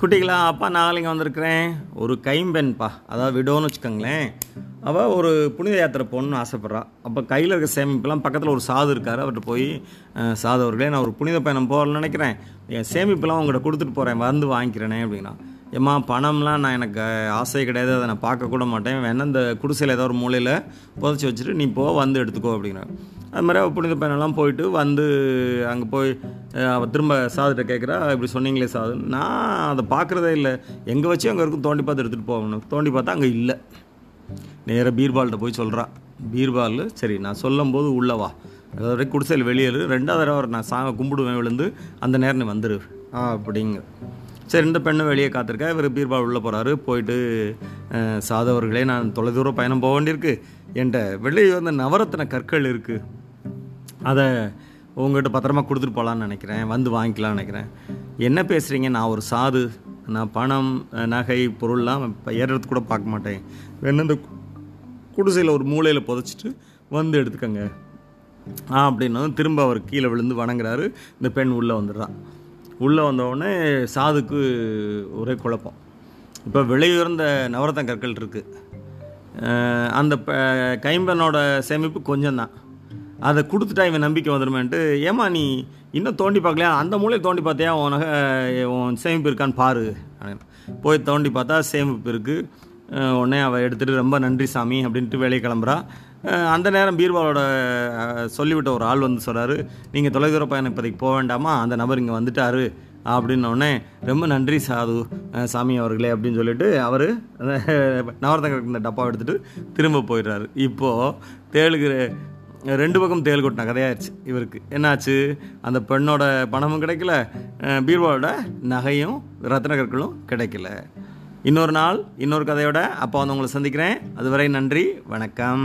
குட்டிகளா அப்பா நாளைங்க வந்திருக்கிறேன். ஒரு கைம்பெண்ப்பா அதாவது விடோன்னு வச்சுக்கோங்களேன். அவள் ஒரு புனித யாத்திரை போகணுன்னு ஆசைப்பட்றா. அப்போ கையில் இருக்க சேமிப்புலாம் பக்கத்தில் ஒரு சாது இருக்கார். அவர்கிட்ட போய் சாது அவர்களே நான் ஒரு புனித பயணம் போகலன்னு நினைக்கிறேன். என் சேமிப்புலாம் உங்கள்கிட்ட கொடுத்துட்டு போகிறேன் வந்து வாங்கிக்கிறேனே அப்படின்னா. ஏம்மா பணம்லாம் நான் எனக்கு ஆசை கிடையாது. அதை நான் பார்க்கக்கூட மாட்டேன். வேணா இந்த குடிசையில் ஏதோ ஒரு மூலையில் புதைச்சி வச்சுட்டு நீ போ வந்து எடுத்துக்கோ அப்படின்னா அது மாதிரி அவள் புனித பயணம்லாம் போயிட்டு வந்து அங்கே போய் அவள் திரும்ப சாதுகிட்ட கேட்குறா இப்படி சொன்னீங்களே சாது. நான் அதை பார்க்குறதே இல்லை. எங்கே வச்சு அங்கே இருக்கும் தோண்டி பார்த்து எடுத்துகிட்டு போகணும் தோண்டி பார்த்தா அங்கே இல்லை. நேராக பீர்பால்கிட்ட போய் சொல்கிறா பீர்பால் சரி நான் சொல்லும் போது வா. அதாவது வரைக்கும் குடிசையில் வெளியேறு ரெண்டாவது தடவை நான் சாங்க கும்பிடுவேன் விழுந்து அந்த நேரம் நீ வந்துடு அப்படிங்க சரி இந்த பெண்ணை வெளியே காத்திருக்கா. இவர் பீர்பால் உள்ளே போகிறாரு போயிட்டு சாதவர்களே நான் தொலைதூரம் பயணம் போக வேண்டியிருக்கு. என்கிட்ட வெளியே வந்து நவரத்தின கற்கள் இருக்குது அதை உங்கள்கிட்ட பத்திரமா கொடுத்துட்டு போகலான்னு நினைக்கிறேன். வந்து வாங்கிக்கலாம்னு நினைக்கிறேன். என்ன பேசுகிறீங்க நான் ஒரு சாது. நான் பணம் நகை பொருள்லாம் இப்போ கூட பார்க்க மாட்டேன். வேணும் இந்த குடிசையில் ஒரு மூலையில் புதைச்சிட்டு வந்து எடுத்துக்கங்க. ஆ திரும்ப அவர் கீழே விழுந்து வணங்குறாரு. இந்த பெண் உள்ளே வந்துடுறான் உள்ளே வந்தவுடனே சாதுக்கு ஒரே குழப்பம். இப்போ விலையுயர்ந்த நவரத்தன கற்கள் இருக்குது அந்த ப- கைம்பெண்ணோட சேமிப்பு கொஞ்சம்தான். அதை கொடுத்துட்டா இவன் நம்பிக்கை வந்துடுமேன்ட்டு ஏமா நீ இன்னும் தோண்டி பார்க்கலையா? அந்த மூலையை தோண்டி பார்த்தியா? உனக்கு உன் சேமிப்பு இருக்கான்னு பாரு. போய் தோண்டி பார்த்தா சேமிப்பு இருக்குது உடனே அவள் எடுத்துகிட்டு ரொம்ப நன்றி சாமி அப்படின்ட்டு வெளியே கிளம்புறா. அந்த நேரம் பீர்பாலோட சொல்லிவிட்ட ஒரு ஆள் வந்து சொல்கிறாரு நீங்கள் தொலைதூர பயணம் இப்போதைக்கு போக வேண்டாமா? அந்த நபர் இங்கே வந்துட்டாரு. அப்படின்னோடனே ரொம்ப நன்றி சாது சாமி அவர்களே அப்படின்னு சொல்லிட்டு அவர் நவரத்தங்க இந்த டப்பாவை எடுத்துகிட்டு திரும்ப போயிடுறாரு. இப்போது தேளுக்கு ரெண்டு பக்கம் தேல் கொட்டின கதையாயிருச்சு இவருக்கு. என்னாச்சு? அந்த பெண்ணோட பணமும் கிடைக்கல பீர்பாலோட நகையும் ரத்ன கற்களும் கிடைக்கல. இன்னொரு நாள் இன்னொரு கதையோட அப்போ வந்து உங்களை சந்திக்கிறேன். அதுவரை நன்றி வணக்கம்.